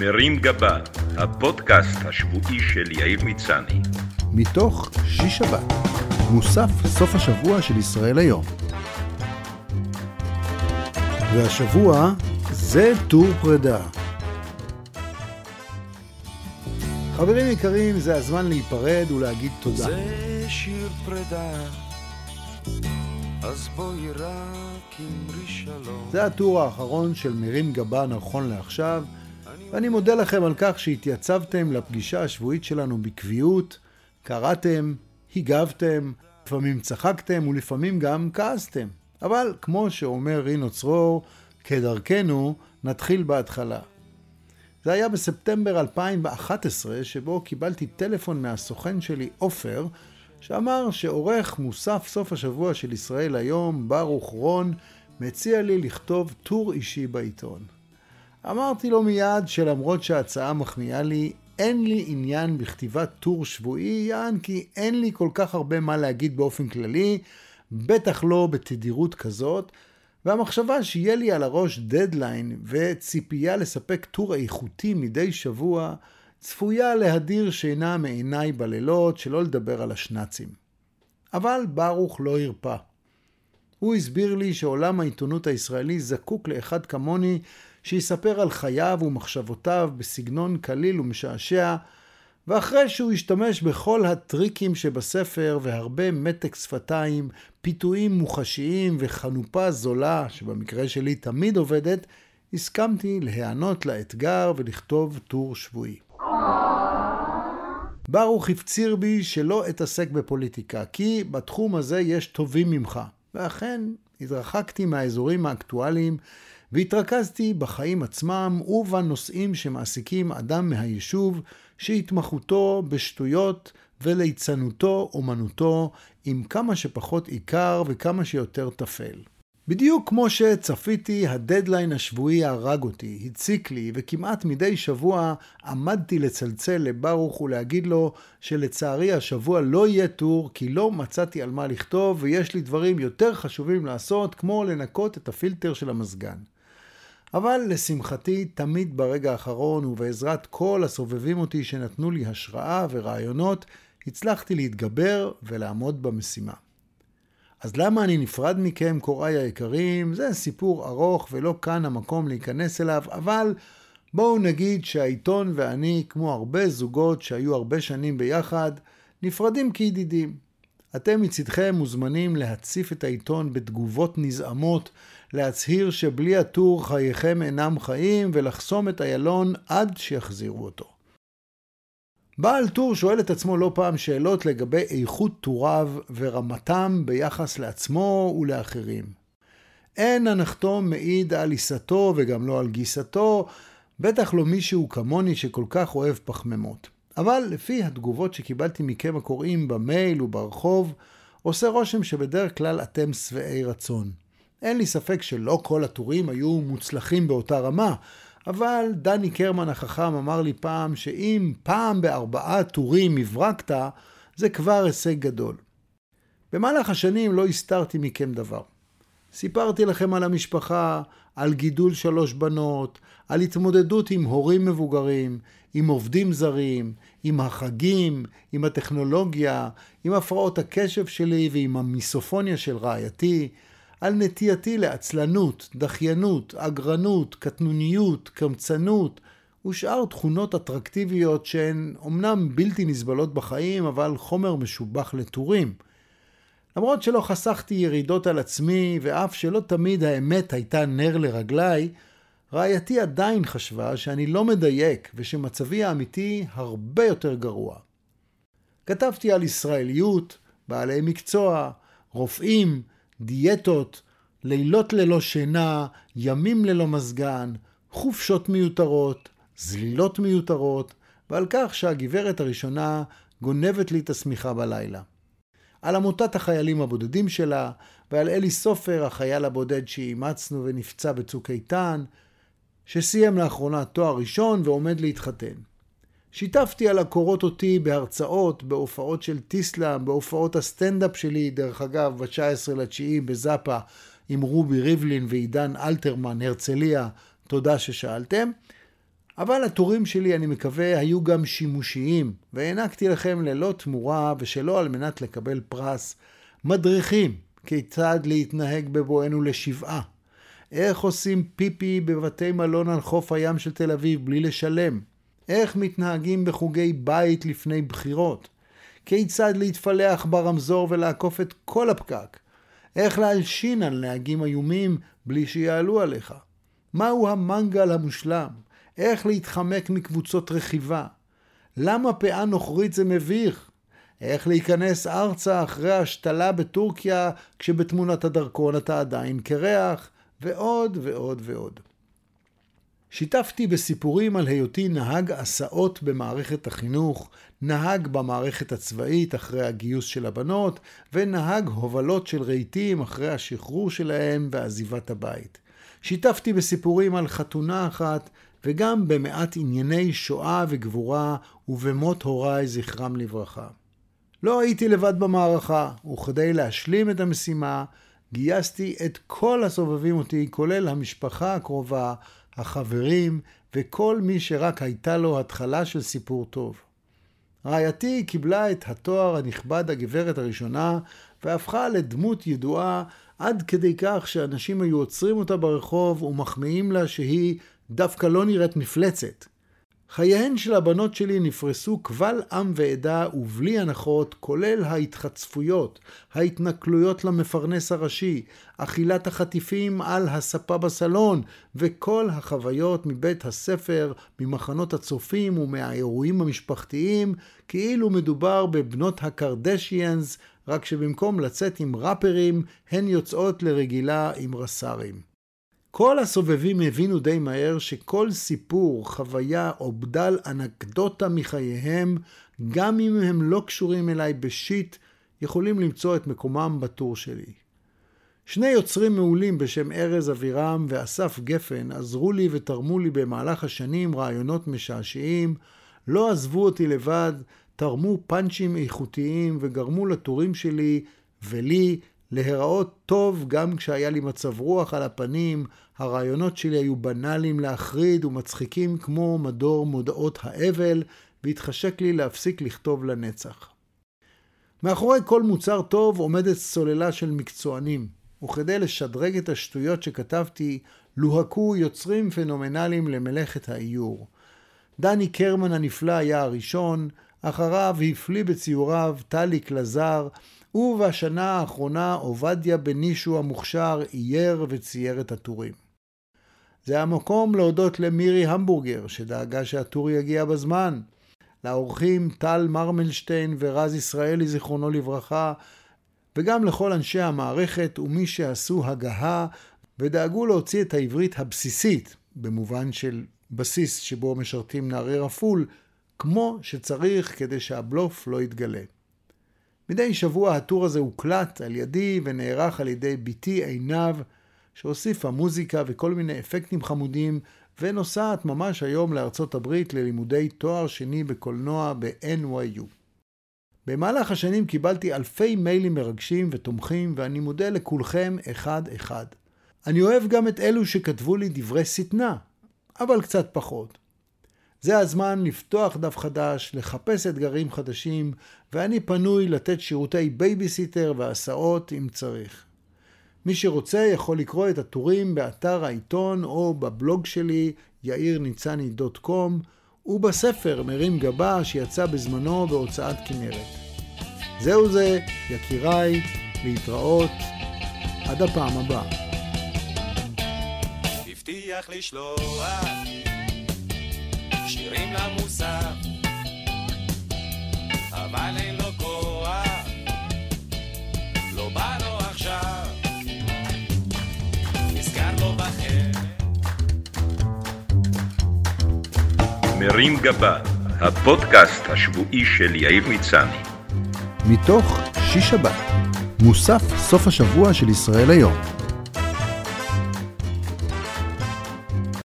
מרים גבה, הפודקאסט השבועי של יאיר מצני. מתוך שיש שבת, מוסף סוף השבוע של ישראל היום. והשבוע זה טור פרידה. חברים יקרים, זה הזמן להיפרד ולהגיד תודה. זה שיר פרידה, אז בואי רק אמרי שלום. זה הטור האחרון של מרים גבה נכון לעכשיו, ואני מודה לכם על כך שהתייצבתם לפגישה השבועית שלנו בקביעות, קראתם, הגבתם, לפעמים צחקתם ולפעמים גם כעסתם. אבל כמו שאומר רינו צרור, כדרכנו, נתחיל בהתחלה. זה היה בספטמבר 2011, שבו קיבלתי טלפון מהסוכן שלי, עופר, שאמר שעורך מוסף סוף השבוע של ישראל היום, ברוך רון, מציע לי לכתוב טור אישי בעיתון. אמרתי לו מיד שלמרות שההצעה מחמיאה לי, אין לי עניין בכתיבת טור שבועי, יען כי אין לי כל כך הרבה מה להגיד באופן כללי, בטח לא בתדירות כזאת, והמחשבה שיהיה לי על הראש דדליין וציפייה לספק טור איכותי מדי שבוע, צפויה להדיר שינה מעיניי בלילות, שלא לדבר על השנאצים. אבל ברוך לא הרפא. הוא הסביר לי שעולם העיתונות הישראלי זקוק לאחד כמוני שיספר על חייו ומחשבותיו בסגנון קליל ומשעשע, ואחרי שהוא השתמש בכל הטריקים שבספר והרבה מתק שפתיים, פיתויים מוחשיים וחנופה זולה, שבמקרה שלי תמיד עובדת, הסכמתי להיענות לאתגר ולכתוב טור שבועי. ברוך הפציר בי שלא אתעסק בפוליטיקה, כי בתחום הזה יש טובים ממך. ואכן, התרחקתי מהאזורים האקטואליים והתרכזתי בחיים עצמם ובנושאים שמעסיקים אדם מהיישוב שהתמחותו בשטויות וליצנותו אומנותו עם כמה שפחות עיקר וכמה שיותר טפל. בדיוק כמו שצפיתי, הדדליין השבועי הרג אותי, הציק לי, וכמעט מדי שבוע עמדתי לצלצל לברוך ולהגיד לו שלצערי השבוע לא יהיה טור, כי לא מצאתי על מה לכתוב, ויש לי דברים יותר חשובים לעשות, כמו לנקות את הפילטר של המזגן. אבל לשמחתי, תמיד ברגע האחרון ובעזרת כל הסובבים אותי שנתנו לי השראה ורעיונות, הצלחתי להתגבר ולעמוד במשימה. אז למה אני נפרד מכם, קוראי היקרים? זה סיפור ארוך ולא כאן המקום להיכנס אליו, אבל בואו נגיד שהעיתון ואני, כמו הרבה זוגות שהיו הרבה שנים ביחד, נפרדים כידידים. אתם מצדכם מוזמנים להציף את העיתון בתגובות נזעמות, להצהיר שבלי הטור חייכם אינם חיים ולחסום את איילון עד שיחזירו אותו. בעל טור שואל את עצמו לא פעם שאלות לגבי איכות טוריו ורמתם ביחס לעצמו ולאחרים. אין הנחתום מעיד על עיסתו וגם לא על גיסתו, בטח לא מישהו כמוני שכל כך אוהב פחמימות. אבל לפי התגובות שקיבלתי מכם הקוראים במייל וברחוב, עושה רושם שבדרך כלל אתם שבעי רצון. אין לי ספק שלא כל הטורים היו מוצלחים באותה רמה, אבל דני קרמן החכם אמר לי פעם שאם פעם בארבעה טורים הברקת, זה כבר הישג גדול. במהלך השנים לא הסתרתי מכם דבר. סיפרתי לכם על המשפחה, על גידול שלוש בנות, על התמודדות עם הורים מבוגרים, עם עובדים זרים, עם החגים, עם הטכנולוגיה, עם הפרעות הקשב שלי ועם המיסופוניה של רעייתי, על נטייתי לעצלנות, דחיינות, אגרנות, קטנוניות, קמצנות ושאר תכונות אטרקטיביות שהן אומנם בלתי נסבלות בחיים, אבל חומר משובח לטורים. למרות שלא חסכתי ירידות על עצמי, ואף שלא תמיד האמת הייתה נר לרגליי, רעייתי עדיין חשבה שאני לא מדייק ושמצבי האמיתי הרבה יותר גרוע. כתבתי על ישראליות, בעלי מקצוע, רופאים, דיאטות, לילות ללא שינה, ימים ללא מזגן, חופשות מיותרות, זלילות מיותרות, ועל כך שהגברת הראשונה גונבת לי את השמיכה בלילה. על עמותת החיילים הבודדים שלה, ועל אלי סופר, החייל הבודד שאימצנו ונפצע בצוק איתן, שסיים לאחרונה תואר ראשון ועומד להתחתן. שיתפתי על הקורות אותי בהרצאות, בהופעות של טיסלאם, בהופעות הסטנדאפ שלי, דרך אגב, ב-19 לתשיעי בזאפה עם רובי ריבלין ועידן אלתרמן, הרצליה, תודה ששאלתם. אבל הטורים שלי, אני מקווה, היו גם שימושיים, והענקתי לכם ללא תמורה ושלא על מנת לקבל פרס, מדריכים כיצד להתנהג בבואנו לשבעה. איך עושים פיפי בבתי מלון על חוף הים של תל אביב בלי לשלם? איך מתנהגים בחוגי בית לפני בחירות? כיצד להתפלח ברמזור ולעקוף את כל הפקק? איך להלשין על נהגים איומים בלי שיעלו עליך? מהו המנגל המושלם? איך להתחמק מקבוצות רכיבה? למה פאה נוכרית זה מביך? איך להיכנס ארצה אחרי השתלה בטורקיה כשבתמונת הדרכון אתה עדיין קרח? ועוד ועוד ועוד. שיתפתי בסיפורים על היותי נהג הסעות במערכת החינוך, נהג במערכת הצבאית אחרי הגיוס של הבנות, ונהג הובלות של רהיטים אחרי השחרור שלהם ועזיבת הבית. שיתפתי בסיפורים על חתונה אחת, וגם במעט ענייני שואה וגבורה, ובמות הוריי זכרם לברכה. לא הייתי לבד במערכה, וכדי להשלים את המשימה, גייסתי את כל הסובבים אותי, כולל המשפחה הקרובה, החברים וכל מי שרק הייתה לו התחלה של סיפור טוב. רעייתי קיבלה את התואר הנכבד הגברת הראשונה והפכה לדמות ידועה עד כדי כך שאנשים היו עוצרים אותה ברחוב ומחמיאים לה שהיא דווקא לא נראית מפלצת. חייהן של הבנות שלי נפרסו קבל עם ועדה ובלי הנחות, כולל ההתחצפויות, ההתנכלויות למפרנס הראשי, אכילת החטיפים על הספה בסלון, וכל החוויות מבית הספר, ממחנות הצופים ומהאירועים המשפחתיים, כאילו מדובר בבנות הקרדשיאנס, רק שבמקום לצאת עם ראפרים, הן יוצאות לרגילה עם רס"רים. כל הסובבים הבינו די מהר שכל סיפור, חוויה או בדל אנקדוטה מחייהם, גם אם הם לא קשורים אליי בשיט, יכולים למצוא את מקומם בטור שלי. שני יוצרים מעולים בשם ארז אבירם ואסף גפן עזרו לי ותרמו לי במהלך השנים רעיונות משעשעים, לא עזבו אותי לבד, תרמו פאנצ'ים איכותיים וגרמו לטורים שלי ולי להיראות טוב גם כשהיה לי מצב רוח על הפנים, הרעיונות שלי היו בנאליים להחריד ומצחיקים כמו מדור מודעות האבל, והתחשק לי להפסיק לכתוב לנצח. מאחורי כל מוצר טוב עומדת סוללה של מקצוענים, וכדי לשדרג את השטויות שכתבתי, לוהקו יוצרים פנומנליים למלאכת האיור. דני קרמן הנפלא היה הראשון, אחריו הפליא בציוריו טליק לזר, ובשנה האחרונה עובדיה בנישו המוכשר אייר וצייר את הטורים. זה המקום להודות למירי המבורגר, שדאגה שהטור יגיע בזמן. לאורחים טל מרמלשטיין ורז ישראלי, זיכרונו לברכה, וגם לכל אנשי המערכת ומי שעשו הגהה ודאגו להוציא את העברית הבסיסית, במובן של בסיס שבו משרתים נערי רפול, כמו שצריך כדי שהבלוף לא יתגלה. מדי שבוע הטור הזה הוקלט על ידי ונערך על ידי בתי עינב, שהוסיפה מוזיקה וכל מיני אפקטים חמודים, ונוסעת ממש היום לארצות הברית ללימודי תואר שני בקולנוע ב-NYU. במהלך השנים קיבלתי אלפי מיילים מרגשים ותומכים, ואני מודה לכולכם אחד-אחד. אני אוהב גם את אלו שכתבו לי דברי שטנה, אבל קצת פחות. זה הזמן לפתוח דף חדש, לחפש אתגרים חדשים, ואני פנוי לתת שירותי בייביסיטר והסעות אם צריך. מי שרוצה יכול לקרוא את הטורים באתר העיתון או בבלוג שלי יאירניצני.com ובספר מרים גבה שיצא בזמנו בהוצאת כנרת. זהו זה, יקיריי, להתראות, עד הפעם הבאה. הבטיח לשלוח שירים למוסר, אבל אין לו כוח, לא בא לו עכשיו, נזכר לו בחר. מרים גבה, הפודקאסט השבועי של יאיר מצני. מתוך שיש שבת, מוסף סוף השבוע של ישראל היום.